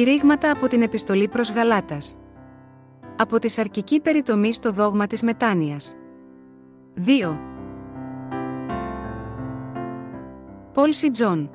Κηρύγματα από την Επιστολή προς Γαλάτας. Από τη σαρκική περιτομή στο δόγμα της μετάνοιας. 2. Paul C. Jong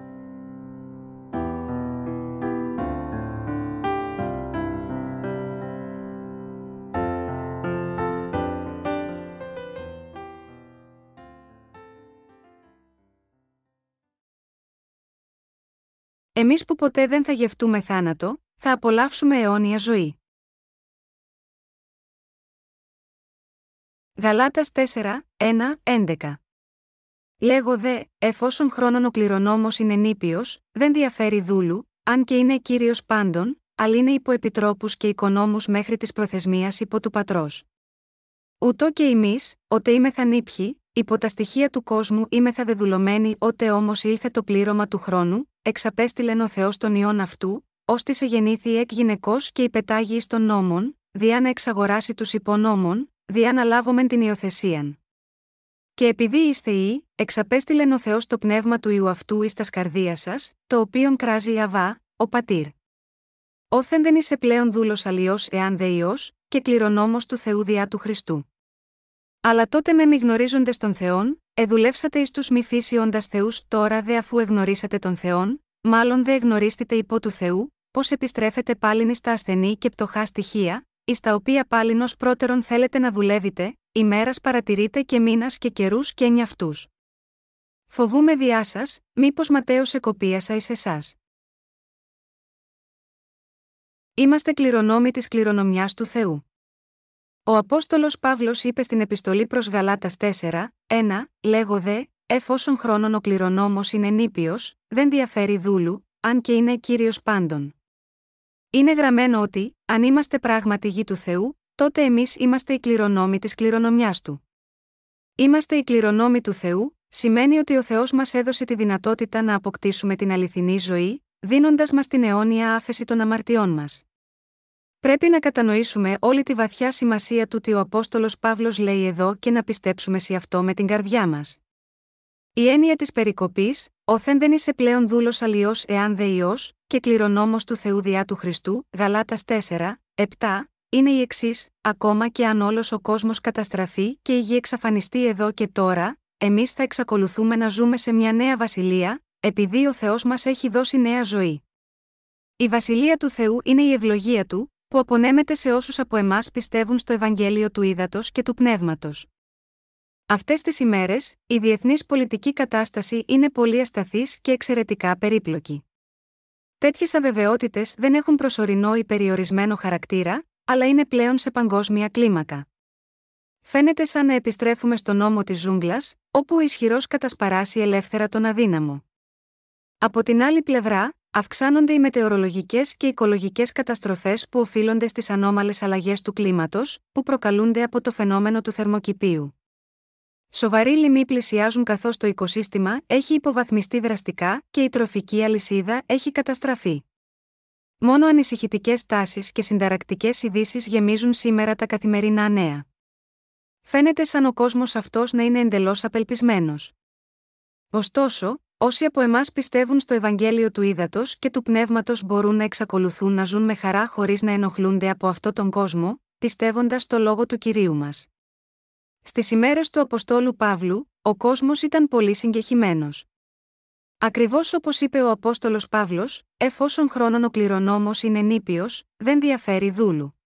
Εμείς που ποτέ δεν θα γευτούμε θάνατο, θα απολαύσουμε αιώνια ζωή. Γαλάτας 4, 1, 11 Λέγω δε, εφόσον χρόνων ο κληρονόμος είναι νήπιος, δεν διαφέρει δούλου, αν και είναι κύριος πάντων, αλλά είναι υπό επιτρόπους και οικονόμους μέχρι της προθεσμίας υπό του πατρός. Ούτω και εμείς, ότε είμεθα νήπιοι, υπό τα στοιχεία του κόσμου είμεθα δεδουλωμένοι, ότε όμως ήλθε το πλήρωμα του χρόνου, εξαπέστειλεν ο Θεός τον ιόν αυτού, ώστε σε γεννήθη εκ γυναικός και υπετάγει των νόμων, διά να εξαγοράσει τους υπονόμων, διά να λάβομεν την υιοθεσίαν. Και επειδή είστε ή, εξαπέστειλεν ο Θεός το πνεύμα του ιού αυτού εις τα σκαρδία σας, το οποίον κράζει η Αβά, ο πατήρ. Όθεν δεν είσαι πλέον δούλος αλλιώς εάν δε ιός, και κληρονόμος του Θεού διά του Χριστού. Αλλά τότε με μη γνωρίζοντε τον Θεόν, εδουλεύσατε εις τους μη φύσιοντα Θεούς, τώρα δε αφού εγνωρίσατε τον Θεόν, μάλλον δε εγνωρίστητε υπό του Θεού, πώς επιστρέφετε πάλιν στα ασθενή και πτωχά στοιχεία, εις τα οποία πάλιν ως πρώτερον θέλετε να δουλεύετε, ημέρας παρατηρείτε και μήνας και καιρούς και νιαυτούς. Φοβούμε διά σας, μήπως ματέω εκοπίασα εις εσάς. Είμαστε κληρονόμοι της κληρονομιάς του Θεού. Ο Απόστολος Παύλος είπε στην επιστολή προς Γαλάτας 4, 1, λέγω δε, εφόσον χρόνον ο κληρονόμος είναι νήπιος, δεν διαφέρει δούλου, αν και είναι κύριος πάντων. Είναι γραμμένο ότι, αν είμαστε πράγματι γη του Θεού, τότε εμείς είμαστε οι κληρονόμοι της κληρονομιάς του. Είμαστε οι κληρονόμοι του Θεού, σημαίνει ότι ο Θεός μας έδωσε τη δυνατότητα να αποκτήσουμε την αληθινή ζωή, δίνοντας μας την αιώνια άφεση των αμαρτιών μας. Πρέπει να κατανοήσουμε όλη τη βαθιά σημασία του τι ο Απόστολος Παύλος λέει εδώ και να πιστέψουμε σε αυτό με την καρδιά μας. Η έννοια της περικοπής, όθεν δεν είσαι πλέον δούλος αλλιώς εάν δε ιό, και κληρονόμος του Θεού διά του Χριστού, Γαλάτας 4, 7, είναι η εξής: ακόμα και αν όλος ο κόσμος καταστραφεί και η γη εξαφανιστεί εδώ και τώρα, εμείς θα εξακολουθούμε να ζούμε σε μια νέα βασιλεία, επειδή ο Θεός μας έχει δώσει νέα ζωή. Η βασιλεία του Θεού είναι η ευλογία του, που απονέμεται σε όσους από εμάς πιστεύουν στο Ευαγγέλιο του Ήδατος και του Πνεύματος. Αυτές τις ημέρες, η διεθνής πολιτική κατάσταση είναι πολύ ασταθής και εξαιρετικά περίπλοκη. Τέτοιες αβεβαιότητες δεν έχουν προσωρινό ή περιορισμένο χαρακτήρα, αλλά είναι πλέον σε παγκόσμια κλίμακα. Φαίνεται σαν να επιστρέφουμε στον νόμο της ζούγκλας, όπου ο ισχυρός κατασπαράσει ελεύθερα τον αδύναμο. Από την άλλη πλευρά, αυξάνονται οι μετεωρολογικές και οικολογικές καταστροφές που οφείλονται στις ανώμαλες αλλαγές του κλίματος, που προκαλούνται από το φαινόμενο του θερμοκηπίου. Σοβαροί λοιμοί πλησιάζουν καθώς το οικοσύστημα έχει υποβαθμιστεί δραστικά και η τροφική αλυσίδα έχει καταστραφεί. Μόνο ανησυχητικές τάσεις και συνταρακτικές ειδήσει γεμίζουν σήμερα τα καθημερινά νέα. Φαίνεται σαν ο κόσμος αυτός να είναι εντελώς απελπισμένος. Ωστόσο, Όσοι από εμάς πιστεύουν στο Ευαγγέλιο του Ήδατος και του Πνεύματος μπορούν να εξακολουθούν να ζουν με χαρά χωρίς να ενοχλούνται από αυτόν τον κόσμο, πιστεύοντας στο λόγο του κυρίου μας. Στις ημέρες του Αποστόλου Παύλου, ο κόσμος ήταν πολύ συγκεχημένος. Ακριβώς όπως είπε ο Απόστολος Παύλος, εφόσον χρόνον ο κληρονόμος είναι νήπιος, δεν διαφέρει δούλου.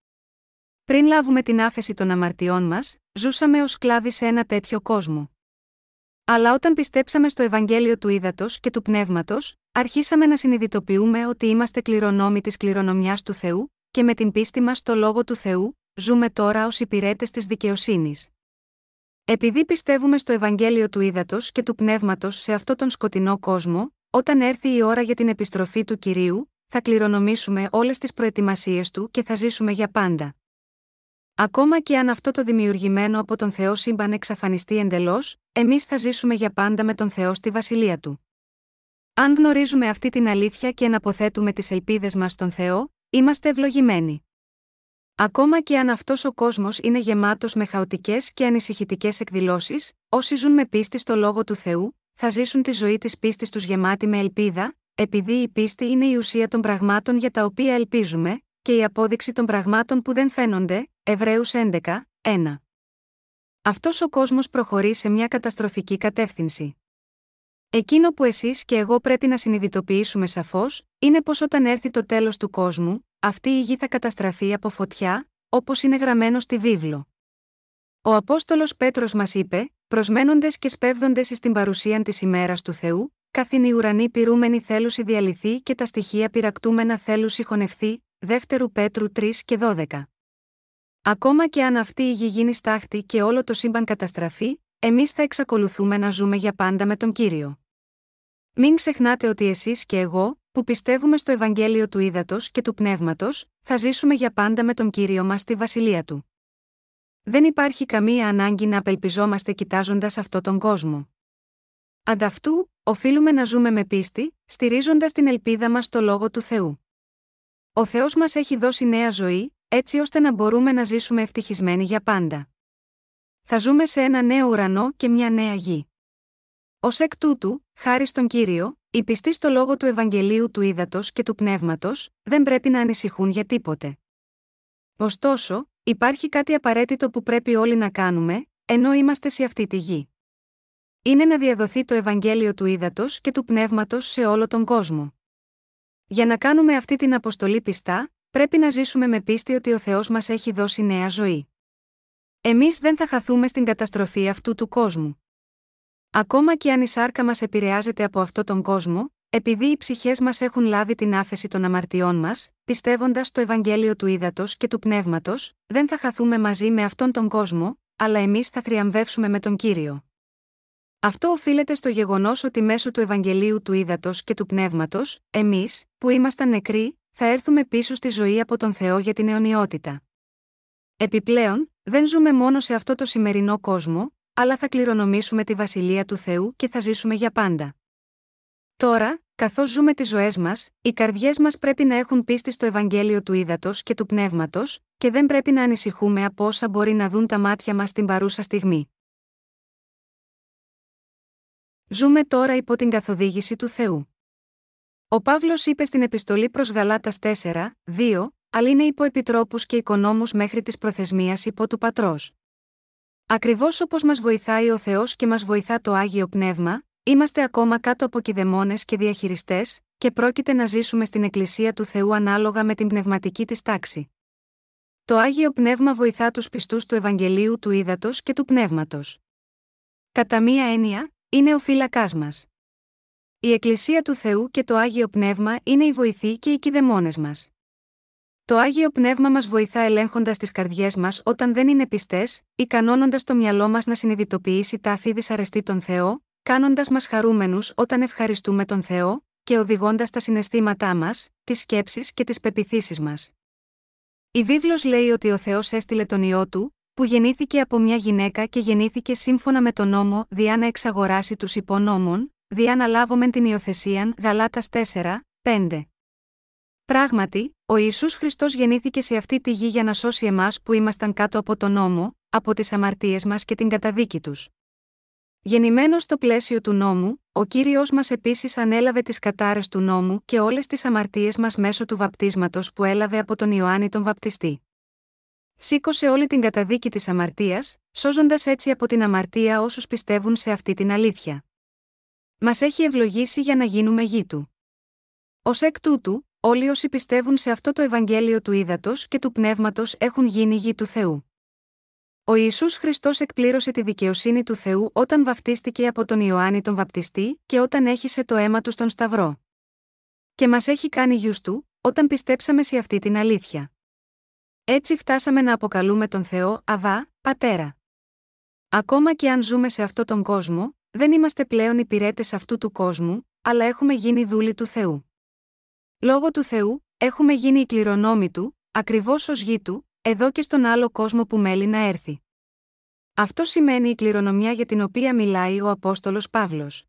Πριν λάβουμε την άφεση των αμαρτιών μας, ζούσαμε ως σκλάβοι σε ένα τέτοιο κόσμο. Αλλά όταν πιστέψαμε στο Ευαγγέλιο του Ήδατος και του Πνεύματος, αρχίσαμε να συνειδητοποιούμε ότι είμαστε κληρονόμοι της κληρονομιάς του Θεού, και με την πίστη μας στο λόγο του Θεού, ζούμε τώρα ως υπηρέτες της δικαιοσύνης. Επειδή πιστεύουμε στο Ευαγγέλιο του Ήδατος και του Πνεύματος σε αυτόν τον σκοτεινό κόσμο, όταν έρθει η ώρα για την επιστροφή του κυρίου, θα κληρονομήσουμε όλες τις προετοιμασίες του και θα ζήσουμε για πάντα. Ακόμα και αν αυτό το δημιουργημένο από τον Θεό σύμπαν εξαφανιστεί εντελώς, εμείς θα ζήσουμε για πάντα με τον Θεό στη βασιλεία του. Αν γνωρίζουμε αυτή την αλήθεια και αναποθέτουμε τις ελπίδες μας στον Θεό, είμαστε ευλογημένοι. Ακόμα και αν αυτός ο κόσμος είναι γεμάτος με χαοτικές και ανησυχητικές εκδηλώσεις, όσοι ζουν με πίστη στο λόγο του Θεού, θα ζήσουν τη ζωή της πίστης τους γεμάτη με ελπίδα, επειδή η πίστη είναι η ουσία των πραγμάτων για τα οποία ελπίζουμε, και η απόδειξη των πραγμάτων που δεν φαίνονται, Εβραίους 11, 1. Αυτός ο κόσμος προχωρεί σε μια καταστροφική κατεύθυνση. Εκείνο που εσείς και εγώ πρέπει να συνειδητοποιήσουμε σαφώς, είναι πως όταν έρθει το τέλος του κόσμου, αυτή η γη θα καταστραφεί από φωτιά, όπως είναι γραμμένο στη βίβλο. Ο Απόστολος Πέτρος μας είπε: Προσμένοντες και σπέβδοντες στην παρουσία της ημέρας του Θεού, καθήν η ουρανή πυρούμενη θέλουση διαλυθεί και τα στοιχεία πυρακτούμενα θέλουση χωνευθεί, δεύτερου Πέτρου 3 και 12. Ακόμα και αν αυτή η γη γίνει στάχτη και όλο το σύμπαν καταστραφεί, εμείς θα εξακολουθούμε να ζούμε για πάντα με τον κύριο. Μην ξεχνάτε ότι εσείς και εγώ, που πιστεύουμε στο Ευαγγέλιο του Ήδατος και του Πνεύματος, θα ζήσουμε για πάντα με τον κύριο μας στη βασιλεία του. Δεν υπάρχει καμία ανάγκη να απελπιζόμαστε κοιτάζοντας αυτόν τον κόσμο. Ανταυτού, οφείλουμε να ζούμε με πίστη, στηρίζοντας την ελπίδα μας στο λόγο του Θεού. Ο Θεός μας έχει δώσει νέα ζωή, έτσι ώστε να μπορούμε να ζήσουμε ευτυχισμένοι για πάντα. Θα ζούμε σε ένα νέο ουρανό και μια νέα γη. Ω εκ τούτου, χάρη στον κύριο, οι πιστοί στο λόγο του Ευαγγελίου του Ήδατος και του Πνεύματος, δεν πρέπει να ανησυχούν για τίποτε. Ωστόσο, υπάρχει κάτι απαραίτητο που πρέπει όλοι να κάνουμε, ενώ είμαστε σε αυτή τη γη. Είναι να διαδοθεί το Ευαγγέλιο του Ήδατος και του Πνεύματος σε όλο τον κόσμο. Για να κάνουμε αυτή την αποστολή πιστά, πρέπει να ζήσουμε με πίστη ότι ο Θεός μας έχει δώσει νέα ζωή. Εμείς δεν θα χαθούμε στην καταστροφή αυτού του κόσμου. Ακόμα και αν η σάρκα μας επηρεάζεται από αυτόν τον κόσμο, επειδή οι ψυχές μας έχουν λάβει την άφεση των αμαρτιών μας, πιστεύοντας το Ευαγγέλιο του Ήδατος και του Πνεύματος, δεν θα χαθούμε μαζί με αυτόν τον κόσμο, αλλά εμείς θα θριαμβεύσουμε με τον κύριο. Αυτό οφείλεται στο γεγονός ότι μέσω του Ευαγγελίου του Ήδατος και του Πνεύματος, εμείς, που ήμασταν νεκροί, θα έρθουμε πίσω στη ζωή από τον Θεό για την αιωνιότητα. Επιπλέον, δεν ζούμε μόνο σε αυτό το σημερινό κόσμο, αλλά θα κληρονομήσουμε τη βασιλεία του Θεού και θα ζήσουμε για πάντα. Τώρα, καθώς ζούμε τις ζωές μας, οι καρδιές μας πρέπει να έχουν πίστη στο Ευαγγέλιο του Ήδατος και του Πνεύματος, και δεν πρέπει να ανησυχούμε από όσα μπορεί να δουν τα μάτια μας την παρούσα στιγμή. Ζούμε τώρα υπό την καθοδήγηση του Θεού. Ο Παύλος είπε στην επιστολή προς Γαλάτας 4, 2, αλλά είναι υπό επιτρόπους και οικονόμους μέχρι της προθεσμίας υπό του πατρός. Ακριβώς όπως μας βοηθάει ο Θεός και μας βοηθά το άγιο πνεύμα, είμαστε ακόμα κάτω από κηδεμόνες και διαχειριστές, και πρόκειται να ζήσουμε στην Εκκλησία του Θεού ανάλογα με την πνευματική της τάξη. Το άγιο πνεύμα βοηθά τους πιστούς του Ευαγγελίου του Ήδατος και του Πνεύματος. Κατά μία έννοια, είναι ο φύλακάς μας. Η Εκκλησία του Θεού και το Άγιο Πνεύμα είναι οι βοηθοί και οι κηδεμόνες μας. Το Άγιο Πνεύμα μας βοηθά ελέγχοντας τις καρδιές μας όταν δεν είναι πιστές, ικανώνοντας το μυαλό μας να συνειδητοποιήσει τα αφή δυσαρεστή τον Θεό, κάνοντας μας χαρούμενους όταν ευχαριστούμε τον Θεό και οδηγώντας τα συναισθήματά μας, τις σκέψεις και τις πεπιθήσεις μας. Η βίβλος λέει ότι ο Θεός έστειλε τον Υιό Του, που γεννήθηκε από μια γυναίκα και γεννήθηκε σύμφωνα με τον νόμο διά να εξαγοράσει τους υπονόμων, διά να λάβομεν την υιοθεσίαν Γαλάτας 4, 5. Πράγματι, ο Ιησούς Χριστός γεννήθηκε σε αυτή τη γη για να σώσει εμάς που ήμασταν κάτω από τον νόμο, από τις αμαρτίες μας και την καταδίκη τους. Γεννημένος στο πλαίσιο του νόμου, ο κύριος μας επίσης ανέλαβε τις κατάρες του νόμου και όλες τις αμαρτίες μας μέσω του βαπτίσματος που έλαβε από τον Ιωάννη τον Βαπτιστή. Σήκωσε όλη την καταδίκη της αμαρτίας, σώζοντας έτσι από την αμαρτία όσους πιστεύουν σε αυτή την αλήθεια. Μας έχει ευλογήσει για να γίνουμε γη του. Ω εκ τούτου, όλοι όσοι πιστεύουν σε αυτό το Ευαγγέλιο του ύδατο και του πνεύματος έχουν γίνει γη του Θεού. Ο Ιησούς Χριστός εκπλήρωσε τη δικαιοσύνη του Θεού όταν βαφτίστηκε από τον Ιωάννη τον Βαπτιστή και όταν έχισε το αίμα του στον Σταυρό. Και μας έχει κάνει γιους του, όταν πιστέψαμε σε αυτή την αλήθεια. Έτσι φτάσαμε να αποκαλούμε τον Θεό Αβά, Πατέρα. Ακόμα και αν ζούμε σε αυτόν τον κόσμο, δεν είμαστε πλέον υπηρέτες αυτού του κόσμου, αλλά έχουμε γίνει δούλοι του Θεού. Λόγω του Θεού, έχουμε γίνει οι κληρονόμοι του, ακριβώς ως γη του, εδώ και στον άλλο κόσμο που μέλει να έρθει. Αυτό σημαίνει η κληρονομιά για την οποία μιλάει ο Απόστολος Παύλος.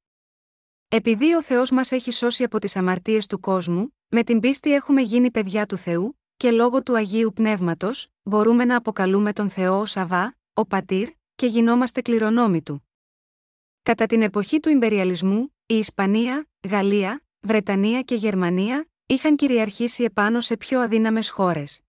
Επειδή ο Θεός μας έχει σώσει από τις αμαρτίες του κόσμου, με την πίστη έχουμε γίνει παιδιά του Θεού, και λόγω του Αγίου Πνεύματος, μπορούμε να αποκαλούμε τον Θεό ω Αβά, ο Πατήρ, και γινόμαστε κληρονόμοι του. Κατά την εποχή του Ιμπεριαλισμού, η Ισπανία, Γαλλία, Βρετανία και Γερμανία είχαν κυριαρχήσει επάνω σε πιο αδύναμες χώρες.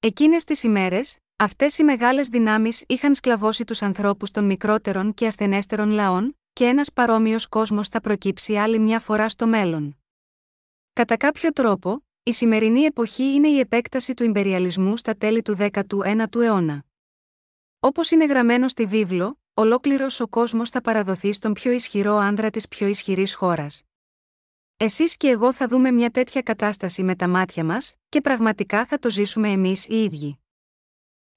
Εκείνες τις ημέρες, αυτές οι μεγάλες δυνάμεις είχαν σκλαβώσει τους ανθρώπους των μικρότερων και ασθενέστερων λαών, και ένας παρόμοιος κόσμος θα προκύψει άλλη μια φορά στο μέλλον. Κατά κάποιο τρόπο, η σημερινή εποχή είναι η επέκταση του ιμπεριαλισμού στα τέλη του 19ου αιώνα. Όπως είναι γραμμένο στη βίβλο, ολόκληρος ο κόσμος θα παραδοθεί στον πιο ισχυρό άνδρα της πιο ισχυρής χώρας. Εσείς και εγώ θα δούμε μια τέτοια κατάσταση με τα μάτια μας, και πραγματικά θα το ζήσουμε εμείς οι ίδιοι.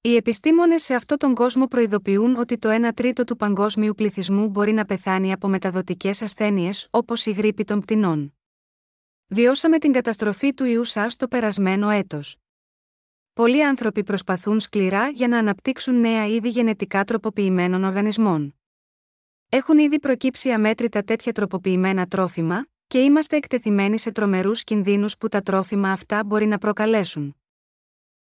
Οι επιστήμονες σε αυτόν τον κόσμο προειδοποιούν ότι το 1 τρίτο του παγκόσμιου πληθυσμού μπορεί να πεθάνει από μεταδοτικές ασθένειες όπως η γρήπη των πτηνών. Βιώσαμε την καταστροφή του ιού ΣΑΡΣ το περασμένο έτος. Πολλοί άνθρωποι προσπαθούν σκληρά για να αναπτύξουν νέα είδη γενετικά τροποποιημένων οργανισμών. Έχουν ήδη προκύψει αμέτρητα τέτοια τροποποιημένα τρόφιμα, και είμαστε εκτεθειμένοι σε τρομερούς κινδύνους που τα τρόφιμα αυτά μπορεί να προκαλέσουν.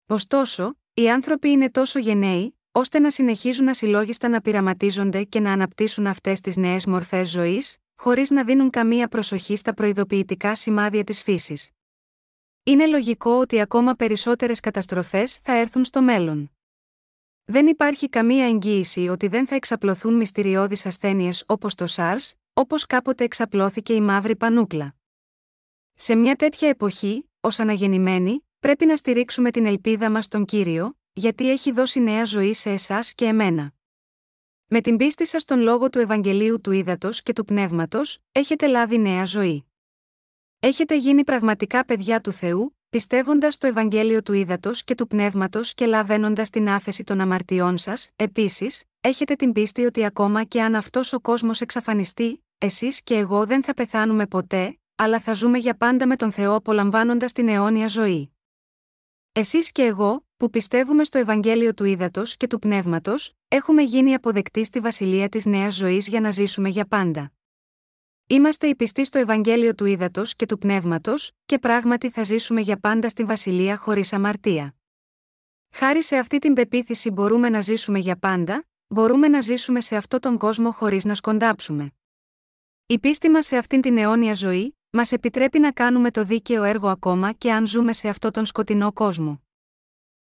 Ωστόσο, οι άνθρωποι είναι τόσο γενναίοι, ώστε να συνεχίζουν ασυλλόγιστα να πειραματίζονται και να αναπτύσσουν αυτές τις νέες μορφές ζωής, χωρίς να δίνουν καμία προσοχή στα προειδοποιητικά σημάδια της φύσης. Είναι λογικό ότι ακόμα περισσότερες καταστροφές θα έρθουν στο μέλλον. Δεν υπάρχει καμία εγγύηση ότι δεν θα εξαπλωθούν μυστηριώδεις ασθένειες όπως το SARS, όπως κάποτε εξαπλώθηκε η μαύρη πανούκλα. Σε μια τέτοια εποχή, ως αναγεννημένοι, πρέπει να στηρίξουμε την ελπίδα μας στον κύριο, γιατί έχει δώσει νέα ζωή σε εσάς και εμένα. Με την πίστη σας στον λόγο του Ευαγγελίου του Ήδατος και του Πνεύματος, έχετε λάβει νέα ζωή. Έχετε γίνει πραγματικά παιδιά του Θεού, πιστεύοντας το Ευαγγέλιο του Ήδατος και του Πνεύματος και λαβαίνοντας την άφεση των αμαρτιών σας, επίσης, έχετε την πίστη ότι ακόμα και αν αυτός ο κόσμος εξαφανιστεί, εσείς και εγώ δεν θα πεθάνουμε ποτέ, αλλά θα ζούμε για πάντα με τον Θεό απολαμβάνοντας την αιώνια ζωή. Εσείς και εγώ, που πιστεύουμε στο Ευαγγέλιο του Ήδατος και του Πνεύματος, έχουμε γίνει αποδεκτοί στη βασιλεία της νέας ζωής για να ζήσουμε για πάντα. Είμαστε οι πιστοί στο Ευαγγέλιο του Ήδατος και του Πνεύματος, και πράγματι θα ζήσουμε για πάντα στη βασιλεία χωρίς αμαρτία. Χάρη σε αυτή την πεποίθηση μπορούμε να ζήσουμε για πάντα, μπορούμε να ζήσουμε σε αυτόν τον κόσμο χωρίς να σκοντάψουμε. Η πίστη μας σε αυτήν την αιώνια ζωή, μας επιτρέπει να κάνουμε το δίκαιο έργο ακόμα και αν ζούμε σε αυτόν τον σκοτεινό κόσμο.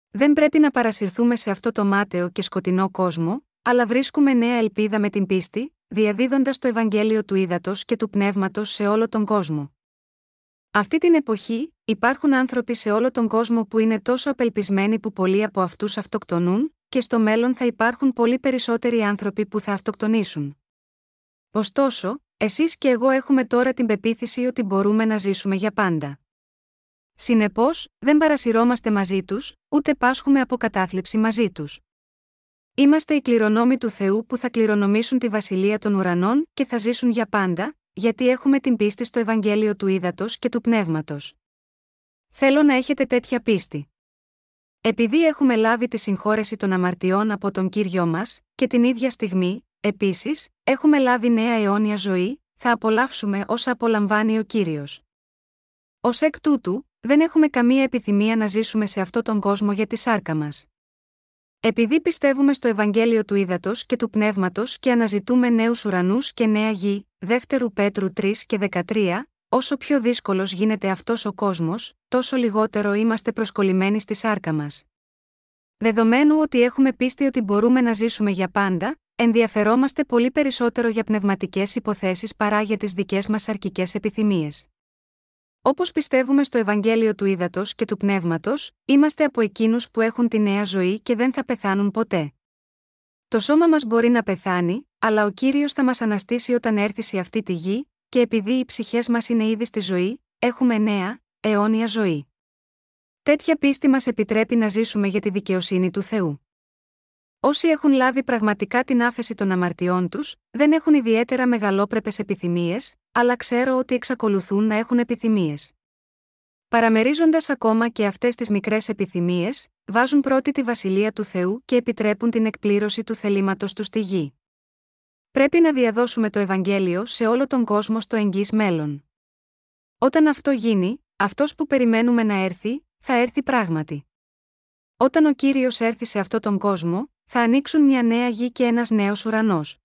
Δεν πρέπει να παρασυρθούμε σε αυτό το μάταιο και σκοτεινό κόσμο, αλλά βρίσκουμε νέα ελπίδα με την πίστη, διαδίδοντας το Ευαγγέλιο του Ήδατος και του Πνεύματος σε όλο τον κόσμο. Αυτή την εποχή, υπάρχουν άνθρωποι σε όλο τον κόσμο που είναι τόσο απελπισμένοι που πολλοί από αυτούς αυτοκτονούν, και στο μέλλον θα υπάρχουν πολύ περισσότεροι άνθρωποι που θα αυτοκτονήσουν. Ωστόσο, εσείς και εγώ έχουμε τώρα την πεποίθηση ότι μπορούμε να ζήσουμε για πάντα. Συνεπώς, δεν παρασυρώμαστε μαζί τους, ούτε πάσχουμε από κατάθλιψη μαζί τους. Είμαστε οι κληρονόμοι του Θεού που θα κληρονομήσουν τη βασιλεία των ουρανών και θα ζήσουν για πάντα, γιατί έχουμε την πίστη στο Ευαγγέλιο του Ήδατος και του Πνεύματος. Θέλω να έχετε τέτοια πίστη. Επειδή έχουμε λάβει τη συγχώρεση των αμαρτιών από τον κύριο μας, και την ίδια στιγμή, επίσης, έχουμε λάβει νέα αιώνια ζωή, θα απολαύσουμε όσα απολαμβάνει ο κύριος. Ω εκ τούτου, δεν έχουμε καμία επιθυμία να ζήσουμε σε αυτόν τον κόσμο για τη σάρκα μας. Επειδή πιστεύουμε στο Ευαγγέλιο του Ήδατος και του Πνεύματος και αναζητούμε νέους ουρανούς και νέα γη, δεύτερου Πέτρου 3 και 13, όσο πιο δύσκολος γίνεται αυτός ο κόσμος, τόσο λιγότερο είμαστε προσκολλημένοι στη σάρκα μας. Δεδομένου ότι έχουμε πίστη ότι μπορούμε να ζήσουμε για πάντα, ενδιαφερόμαστε πολύ περισσότερο για πνευματικές υποθέσεις παρά για τις δικές μας αρκικέ επιθυμίες. Όπως πιστεύουμε στο Ευαγγέλιο του Ήδατος και του Πνεύματος, είμαστε από εκείνους που έχουν τη νέα ζωή και δεν θα πεθάνουν ποτέ. Το σώμα μας μπορεί να πεθάνει, αλλά ο κύριος θα μας αναστήσει όταν έρθει σε αυτή τη γη, και επειδή οι ψυχές μας είναι ήδη στη ζωή, έχουμε νέα, αιώνια ζωή. Τέτοια πίστη μας επιτρέπει να ζήσουμε για τη δικαιοσύνη του Θεού. Όσοι έχουν λάβει πραγματικά την άφεση των αμαρτιών τους, δεν έχουν ιδιαίτερα μεγαλόπρεπες επιθυμίες, αλλά ξέρω ότι εξακολουθούν να έχουν επιθυμίες. Παραμερίζοντας ακόμα και αυτές τις μικρές επιθυμίες, βάζουν πρώτη τη βασιλεία του Θεού και επιτρέπουν την εκπλήρωση του θελήματος τους στη γη. Πρέπει να διαδώσουμε το Ευαγγέλιο σε όλο τον κόσμο στο εγγύς μέλλον. Όταν αυτό γίνει, αυτός που περιμένουμε να έρθει, θα έρθει πράγματι. Όταν ο κύριος έρθει σε αυτόν τον κόσμο, θα ανοίξουν μια νέα γη και ένας νέος ουρανός.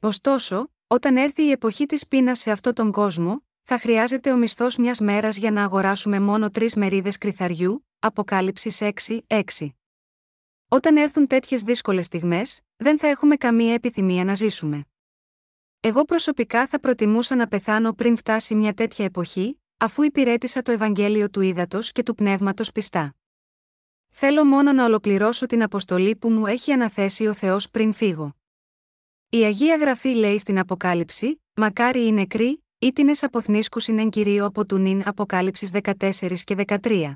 Ωστόσο, όταν έρθει η εποχή της πείνας σε αυτόν τον κόσμο, θα χρειάζεται ο μισθός μιας μέρας για να αγοράσουμε μόνο τρεις μερίδες κρυθαριού, Αποκάλυψη 6, 6. Όταν έρθουν τέτοιες δύσκολες στιγμές, δεν θα έχουμε καμία επιθυμία να ζήσουμε. Εγώ προσωπικά θα προτιμούσα να πεθάνω πριν φτάσει μια τέτοια εποχή, αφού υπηρέτησα το Ευαγγέλιο του Ήδατος και του Πνεύματος πιστά. Θέλω μόνο να ολοκληρώσω την αποστολή που μου έχει αναθέσει ο Θεός πριν φύγω. Η Αγία Γραφή λέει στην Αποκάλυψη: Μακάρι οι νεκροί, ήτινε αποθνίσκουσιν εν κυρίω από του νυν Αποκάλυψης 14 και 13.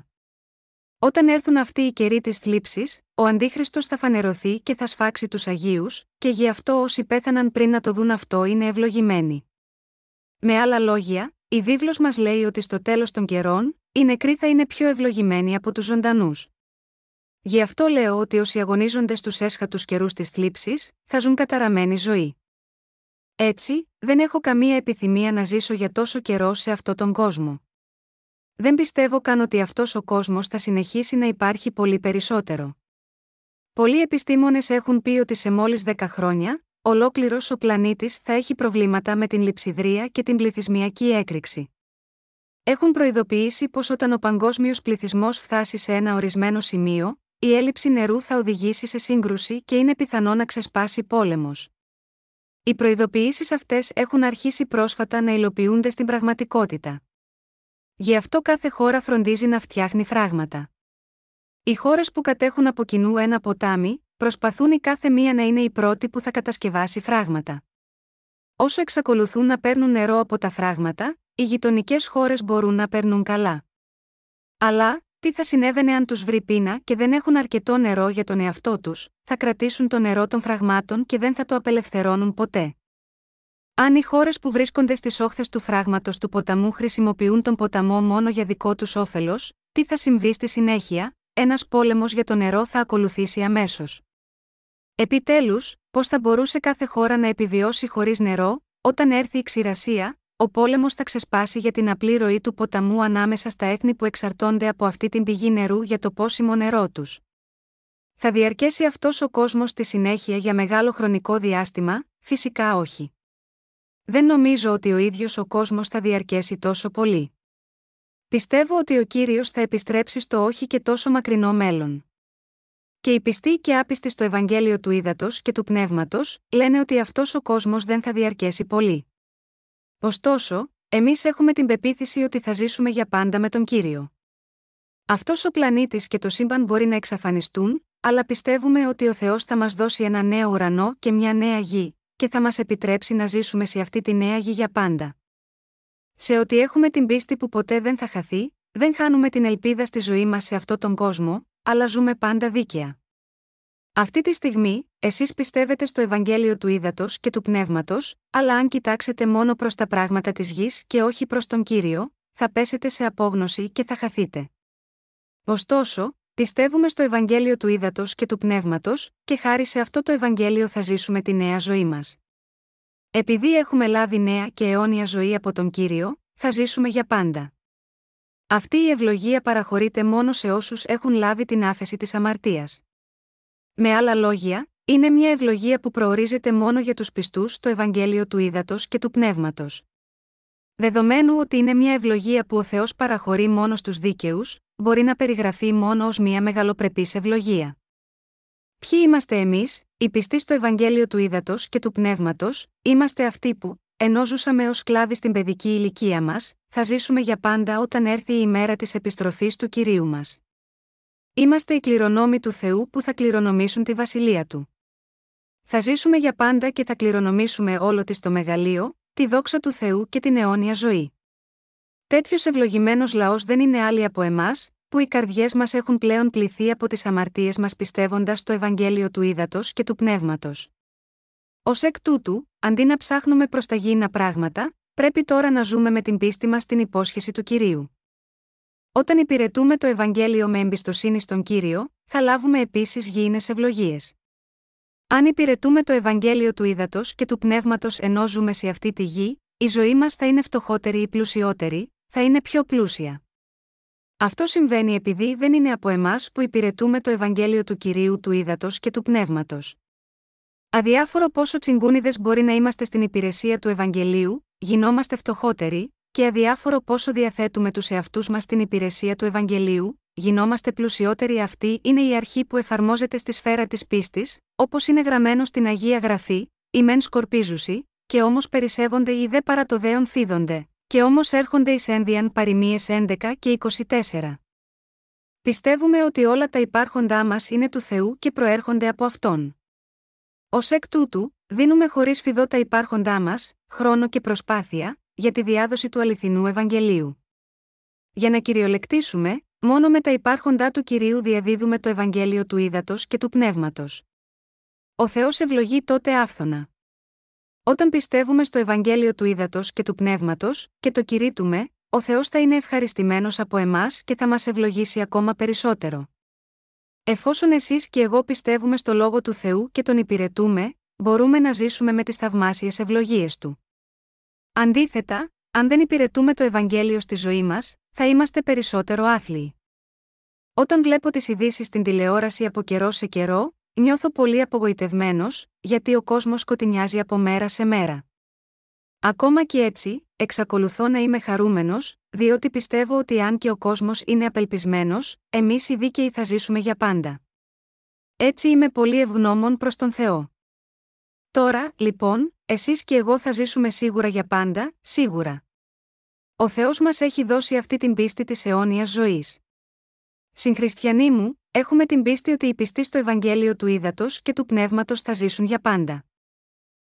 Όταν έρθουν αυτοί οι καιροί της θλίψης, ο Αντίχριστος θα φανερωθεί και θα σφάξει τους Αγίους, και γι' αυτό όσοι πέθαναν πριν να το δουν αυτό είναι ευλογημένοι. Με άλλα λόγια, η βίβλος μας λέει ότι στο τέλος των καιρών, οι νεκροί θα είναι πιο ευλογημένοι από τους ζωντανούς. Γι' αυτό λέω ότι όσοι αγωνίζονται στους έσχατους καιρούς της θλίψης, θα ζουν καταραμένη ζωή. Έτσι, δεν έχω καμία επιθυμία να ζήσω για τόσο καιρό σε αυτόν τον κόσμο. Δεν πιστεύω καν ότι αυτός ο κόσμος θα συνεχίσει να υπάρχει πολύ περισσότερο. Πολλοί επιστήμονες έχουν πει ότι σε μόλις 10 χρόνια, ολόκληρος ο πλανήτης θα έχει προβλήματα με την λειψιδρία και την πληθυσμιακή έκρηξη. Έχουν προειδοποιήσει πως όταν ο παγκόσμιος πληθυσμός φτάσει σε ένα ορισμένο σημείο, η έλλειψη νερού θα οδηγήσει σε σύγκρουση και είναι πιθανό να ξεσπάσει πόλεμος. Οι προειδοποιήσεις αυτές έχουν αρχίσει πρόσφατα να υλοποιούνται στην πραγματικότητα. Γι' αυτό κάθε χώρα φροντίζει να φτιάχνει φράγματα. Οι χώρες που κατέχουν από κοινού ένα ποτάμι, προσπαθούν η κάθε μία να είναι η πρώτη που θα κατασκευάσει φράγματα. Όσο εξακολουθούν να παίρνουν νερό από τα φράγματα, οι γειτονικές χώρες μπορούν να παίρνουν καλά. Αλλά, τι θα συνέβαινε αν τους βρει πείνα και δεν έχουν αρκετό νερό για τον εαυτό τους, θα κρατήσουν το νερό των φραγμάτων και δεν θα το απελευθερώνουν ποτέ. Αν οι χώρες που βρίσκονται στις όχθες του φράγματος του ποταμού χρησιμοποιούν τον ποταμό μόνο για δικό τους όφελος, τι θα συμβεί στη συνέχεια, ένας πόλεμος για το νερό θα ακολουθήσει αμέσως. Επιτέλους, πώς θα μπορούσε κάθε χώρα να επιβιώσει χωρίς νερό, όταν έρθει η ξηρασία, ο πόλεμος θα ξεσπάσει για την απλή ροή του ποταμού ανάμεσα στα έθνη που εξαρτώνται από αυτή την πηγή νερού για το πόσιμο νερό τους. Θα διαρκέσει αυτός ο κόσμος στη συνέχεια για μεγάλο χρονικό διάστημα, φυσικά όχι. Δεν νομίζω ότι ο ίδιος ο κόσμος θα διαρκέσει τόσο πολύ. Πιστεύω ότι ο κύριος θα επιστρέψει στο όχι και τόσο μακρινό μέλλον. Και οι πιστοί και άπιστοι στο Ευαγγέλιο του Ήδατος και του Πνεύματος, λένε ότι αυτός ο κόσμος δεν θα διαρκέσει πολύ. Ωστόσο, εμείς έχουμε την πεποίθηση ότι θα ζήσουμε για πάντα με τον κύριο. Αυτός ο πλανήτης και το σύμπαν μπορεί να εξαφανιστούν, αλλά πιστεύουμε ότι ο Θεός θα μας δώσει ένα νέο ουρανό και μια νέα γη, και θα μας επιτρέψει να ζήσουμε σε αυτή τη νέα γη για πάντα. Σε ότι έχουμε την πίστη που ποτέ δεν θα χαθεί, δεν χάνουμε την ελπίδα στη ζωή μας σε αυτόν τον κόσμο, αλλά ζούμε πάντα δίκαια. Αυτή τη στιγμή, εσείς πιστεύετε στο Ευαγγέλιο του Ήδατος και του Πνεύματος, αλλά αν κοιτάξετε μόνο προς τα πράγματα της γης και όχι προς τον κύριο, θα πέσετε σε απόγνωση και θα χαθείτε. Ωστόσο, Πιστεύουμε στο Ευαγγέλιο του Ήδατος και του Πνεύματος, και χάρη σε αυτό το Ευαγγέλιο θα ζήσουμε τη νέα ζωή μας. Επειδή έχουμε λάβει νέα και αιώνια ζωή από τον κύριο, θα ζήσουμε για πάντα. Αυτή η ευλογία παραχωρείται μόνο σε όσους έχουν λάβει την άφεση της αμαρτίας. Με άλλα λόγια, είναι μια ευλογία που προορίζεται μόνο για τους πιστούς στο Ευαγγέλιο του Ήδατος και του Πνεύματος. Δεδομένου ότι είναι μια ευλογία που ο Θεός παραχωρεί μόνο στους δίκαιους, μπορεί να περιγραφεί μόνο ως μια μεγαλοπρεπής ευλογία. Ποιοι είμαστε εμείς, οι πιστοί στο Ευαγγέλιο του Ήδατος και του Πνεύματος, είμαστε αυτοί που, ενώ ζούσαμε ως σκλάβοι στην παιδική ηλικία μας, θα ζήσουμε για πάντα όταν έρθει η ημέρα της επιστροφής του κυρίου μας. Είμαστε οι κληρονόμοι του Θεού που θα κληρονομήσουν τη βασιλεία του. Θα ζήσουμε για πάντα και θα κληρονομήσουμε όλο της το μεγαλείο, τη δόξα του Θεού και την αιώνια ζωή. Τέτοιος ευλογημένος λαός δεν είναι άλλοι από εμάς, που οι καρδιές μας έχουν πλέον πληθεί από τις αμαρτίες μας πιστεύοντας το Ευαγγέλιο του Ήδατος και του Πνεύματος. Ω εκ τούτου, αντί να ψάχνουμε προς τα γήινα πράγματα, πρέπει τώρα να ζούμε με την πίστη μας στην υπόσχεση του κυρίου. Όταν υπηρετούμε το Ευαγγέλιο με εμπιστοσύνη στον κύριο, θα λάβουμε επίσης γήινες ευλογίες. Αν υπηρετούμε το Ευαγγέλιο του Ήδατο και του Πνεύματος ενώ ζούμε σε αυτή τη γη, η ζωή μας θα είναι φτωχότερη ή πλουσιότερη, θα είναι πιο πλούσια. Αυτό συμβαίνει επειδή δεν είναι από εμάς που υπηρετούμε το Ευαγγέλιο του κυρίου του Ήδατο και του Πνεύματος. Αδιάφορο πόσο τσιγκούνιδες μπορεί να είμαστε στην υπηρεσία του Ευαγγελίου, γινόμαστε φτωχότεροι, και αδιάφορο πόσο διαθέτουμε τους εαυτούς μας στην υπηρεσία του Ευαγγελίου, γινόμαστε πλουσιότεροι αυτή είναι η αρχή που εφαρμόζεται στη σφαίρα της πίστης, όπως είναι γραμμένο στην Αγία Γραφή, οι μεν σκορπίζουσι, και όμως περισσεύονται οι δε παρατοδέων φίδονται, και όμως έρχονται εις ένδιαν παροιμίες 11 και 24. Πιστεύουμε ότι όλα τα υπάρχοντά μας είναι του Θεού και προέρχονται από Αυτόν. Ω εκ τούτου, δίνουμε χωρίς φιδό τα υπάρχοντά μας, χρόνο και προσπάθεια, για τη διάδοση του αληθινού Ευαγγελίου. Για να κυριολεκτήσουμε, μόνο με τα υπάρχοντά του κυρίου διαδίδουμε το Ευαγγέλιο του ύδατο και του πνεύματος. Ο Θεός ευλογεί τότε άφθονα. Όταν πιστεύουμε στο Ευαγγέλιο του ύδατο και του πνεύματος, και το κηρύττουμε, ο Θεός θα είναι ευχαριστημένος από εμάς και θα μας ευλογήσει ακόμα περισσότερο. Εφόσον εσείς και εγώ πιστεύουμε στο λόγο του Θεού και τον υπηρετούμε, μπορούμε να ζήσουμε με τις θαυμάσιες ευλογίες του. Αντίθετα, αν δεν υπηρετούμε το Ευαγγέλιο στη ζωή μας, θα είμαστε περισσότερο άθλιοι. Όταν βλέπω τις ειδήσεις στην τηλεόραση από καιρό σε καιρό, νιώθω πολύ απογοητευμένος, γιατί ο κόσμος σκοτεινιάζει από μέρα σε μέρα. Ακόμα και έτσι, εξακολουθώ να είμαι χαρούμενος, διότι πιστεύω ότι αν και ο κόσμος είναι απελπισμένος, εμείς οι δίκαιοι θα ζήσουμε για πάντα. Έτσι είμαι πολύ ευγνώμων προς τον Θεό. Τώρα, λοιπόν, εσείς και εγώ θα ζήσουμε σίγουρα για πάντα, σίγουρα. Ο Θεός μας έχει δώσει αυτή την πίστη της αιώνιας ζωής. Συγχριστιανοί μου, έχουμε την πίστη ότι οι πιστοί στο Ευαγγέλιο του Ήδατος και του Πνεύματος θα ζήσουν για πάντα.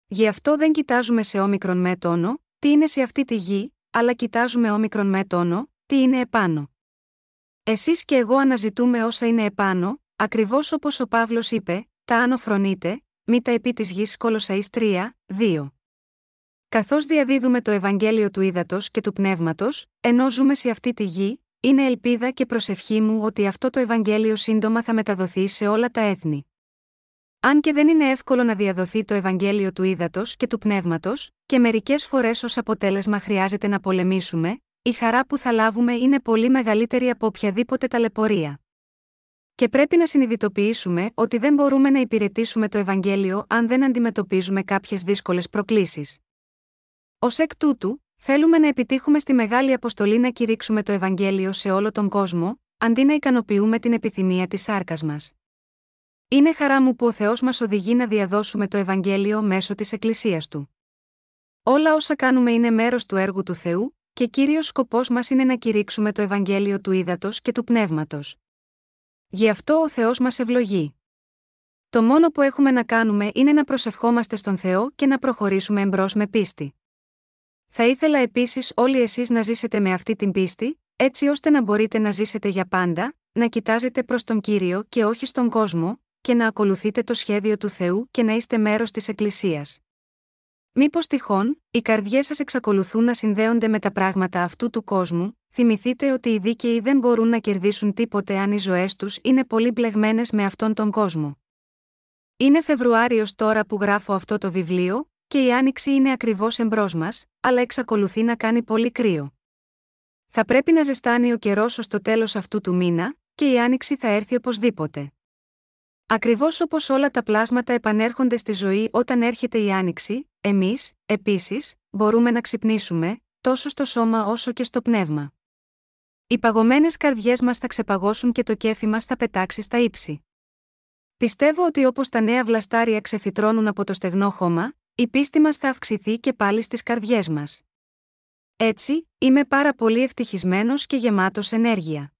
Γι' αυτό δεν κοιτάζουμε σε όμικρον με τόνο, τι είναι σε αυτή τη γη, αλλά κοιτάζουμε όμικρον με τόνο, τι είναι επάνω. Εσείς και εγώ αναζητούμε όσα είναι επάνω, ακριβώς όπως ο Παύλος είπε, τα άνω φρονείτε, μη τα επί της γης Κολοσαή 3, 2. Καθώς διαδίδουμε το Ευαγγέλιο του ύδατο και του πνεύματος, ενώ ζούμε σε αυτή τη γη, είναι ελπίδα και προσευχή μου ότι αυτό το Ευαγγέλιο σύντομα θα μεταδοθεί σε όλα τα έθνη. Αν και δεν είναι εύκολο να διαδοθεί το Ευαγγέλιο του ύδατο και του πνεύματος, και μερικές φορές ως αποτέλεσμα χρειάζεται να πολεμήσουμε, η χαρά που θα λάβουμε είναι πολύ μεγαλύτερη από οποιαδήποτε ταλαιπωρία. Και πρέπει να συνειδητοποιήσουμε ότι δεν μπορούμε να υπηρετήσουμε το Ευαγγέλιο αν δεν αντιμετωπίζουμε κάποιες δύσκολες προκλήσεις. Ω εκ τούτου, θέλουμε να επιτύχουμε στη μεγάλη αποστολή να κηρύξουμε το Ευαγγέλιο σε όλο τον κόσμο, αντί να ικανοποιούμε την επιθυμία της σάρκας μας. Είναι χαρά μου που ο Θεός μας οδηγεί να διαδώσουμε το Ευαγγέλιο μέσω της Εκκλησίας του. Όλα όσα κάνουμε είναι μέρος του έργου του Θεού, και κύριος σκοπός μας είναι να κηρύξουμε το Ευαγγέλιο του ύδατο και του πνεύματος. Γι' αυτό ο Θεός μας ευλογεί. Το μόνο που έχουμε να κάνουμε είναι να προσευχόμαστε στον Θεό και να προχωρήσουμε εμπρός με πίστη. Θα ήθελα επίσης όλοι εσείς να ζήσετε με αυτή την πίστη, έτσι ώστε να μπορείτε να ζήσετε για πάντα, να κοιτάζετε προς τον κύριο και όχι στον κόσμο, και να ακολουθείτε το σχέδιο του Θεού και να είστε μέρος της Εκκλησίας. Μήπως τυχόν, οι καρδιές σας εξακολουθούν να συνδέονται με τα πράγματα αυτού του κόσμου, θυμηθείτε ότι οι δίκαιοι δεν μπορούν να κερδίσουν τίποτε αν οι ζωές τους είναι πολύ μπλεγμένες με αυτόν τον κόσμο. Είναι Φεβρουάριος τώρα που γράφω αυτό το βιβλίο, και η άνοιξη είναι ακριβώς εμπρός μας, αλλά εξακολουθεί να κάνει πολύ κρύο. Θα πρέπει να ζεστάνει ο καιρός ως το τέλος αυτού του μήνα, και η άνοιξη θα έρθει οπωσδήποτε. Ακριβώς όπως όλα τα πλάσματα επανέρχονται στη ζωή όταν έρχεται η άνοιξη, εμείς, επίσης, μπορούμε να ξυπνήσουμε, τόσο στο σώμα όσο και στο πνεύμα. Οι παγωμένες καρδιές μας θα ξεπαγώσουν και το κέφι μας θα πετάξει στα ύψη. Πιστεύω ότι όπως τα νέα βλαστάρια ξεφυτρώνουν από το στεγνό χώμα, η πίστη μας θα αυξηθεί και πάλι στις καρδιές μας. Έτσι, είμαι πάρα πολύ ευτυχισμένος και γεμάτος ενέργεια.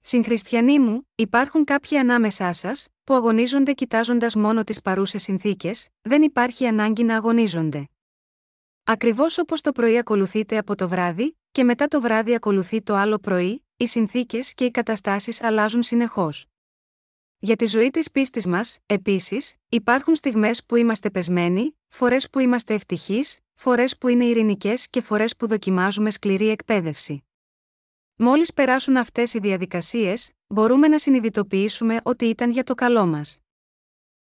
Συγχριστιανοί μου, υπάρχουν κάποιοι ανάμεσά σας, που αγωνίζονται κοιτάζοντας μόνο τις παρούσες συνθήκες, δεν υπάρχει ανάγκη να αγωνίζονται. Ακριβώς όπως το πρωί ακολουθείτε από το βράδυ, και μετά το βράδυ ακολουθεί το άλλο πρωί, οι συνθήκες και οι καταστάσεις αλλάζουν συνεχώς. Για τη ζωή της πίστης μας, επίσης, υπάρχουν στιγμές που είμαστε πεσμένοι, φορές που είμαστε ευτυχείς, φορές που είναι ειρηνικές και φορές που δοκιμάζουμε σκληρή εκπαίδευση. Μόλις περάσουν αυτές οι διαδικασίες, μπορούμε να συνειδητοποιήσουμε ότι ήταν για το καλό μας.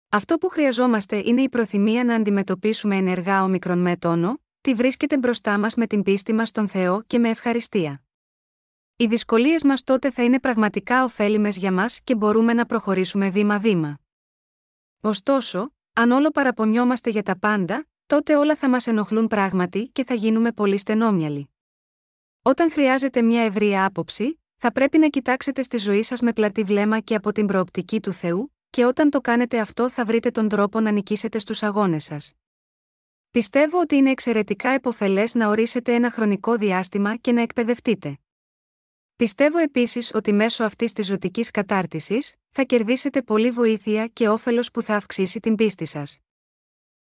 Αυτό που χρειαζόμαστε είναι η προθυμία να αντιμετωπίσουμε ενεργά ο μικρον με τόνο, τι βρίσκεται μπροστά μας με την πίστη μας στον Θεό και με ευχαριστία. Οι δυσκολίες μας τότε θα είναι πραγματικά ωφέλιμες για μας και μπορούμε να προχωρήσουμε βήμα-βήμα. Ωστόσο, αν όλο παραπονιόμαστε για τα πάντα, τότε όλα θα μας ενοχλούν πράγματι και θα γίνουμε πολύ στενόμυαλοι. Όταν χρειάζεται μια ευρεία άποψη, θα πρέπει να κοιτάξετε στη ζωή σας με πλατή βλέμμα και από την προοπτική του Θεού, και όταν το κάνετε αυτό θα βρείτε τον τρόπο να νικήσετε στους αγώνες σας. Πιστεύω ότι είναι εξαιρετικά επωφελές να ορίσετε ένα χρονικό διάστημα και να εκπαιδευτείτε. Πιστεύω επίσης ότι μέσω αυτής της ζωτικής κατάρτισης θα κερδίσετε πολλή βοήθεια και όφελος που θα αυξήσει την πίστη σας.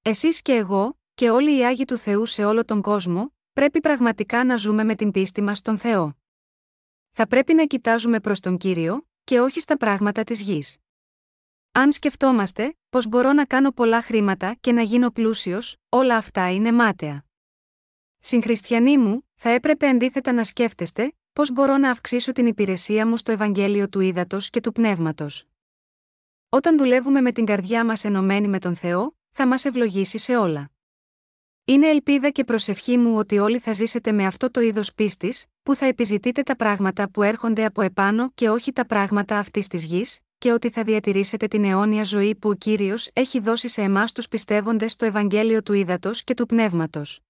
Εσείς και εγώ, και όλοι οι άγιοι του Θεού σε όλο τον κόσμο, πρέπει πραγματικά να ζούμε με την πίστη μας στον Θεό. Θα πρέπει να κοιτάζουμε προς τον κύριο, και όχι στα πράγματα της γης. Αν σκεφτόμαστε, πως μπορώ να κάνω πολλά χρήματα και να γίνω πλούσιος, όλα αυτά είναι μάταια. Συγχριστιανοί μου, θα έπρεπε αντίθετα να σκέφτεστε, πώ μπορώ να αυξήσω την υπηρεσία μου στο Ευαγγέλιο του Ήδατος και του Πνεύματος. Όταν δουλεύουμε με την καρδιά μας ενωμένη με τον Θεό, θα μας ευλογήσει σε όλα. Είναι ελπίδα και προσευχή μου ότι όλοι θα ζήσετε με αυτό το είδος πίστης, που θα επιζητείτε τα πράγματα που έρχονται από επάνω και όχι τα πράγματα αυτής της γης, και ότι θα διατηρήσετε την αιώνια ζωή που ο κύριος έχει δώσει σε εμάς τους πιστεύοντες στο Ευαγγέλιο του Ήδατος και του Πνεύματος.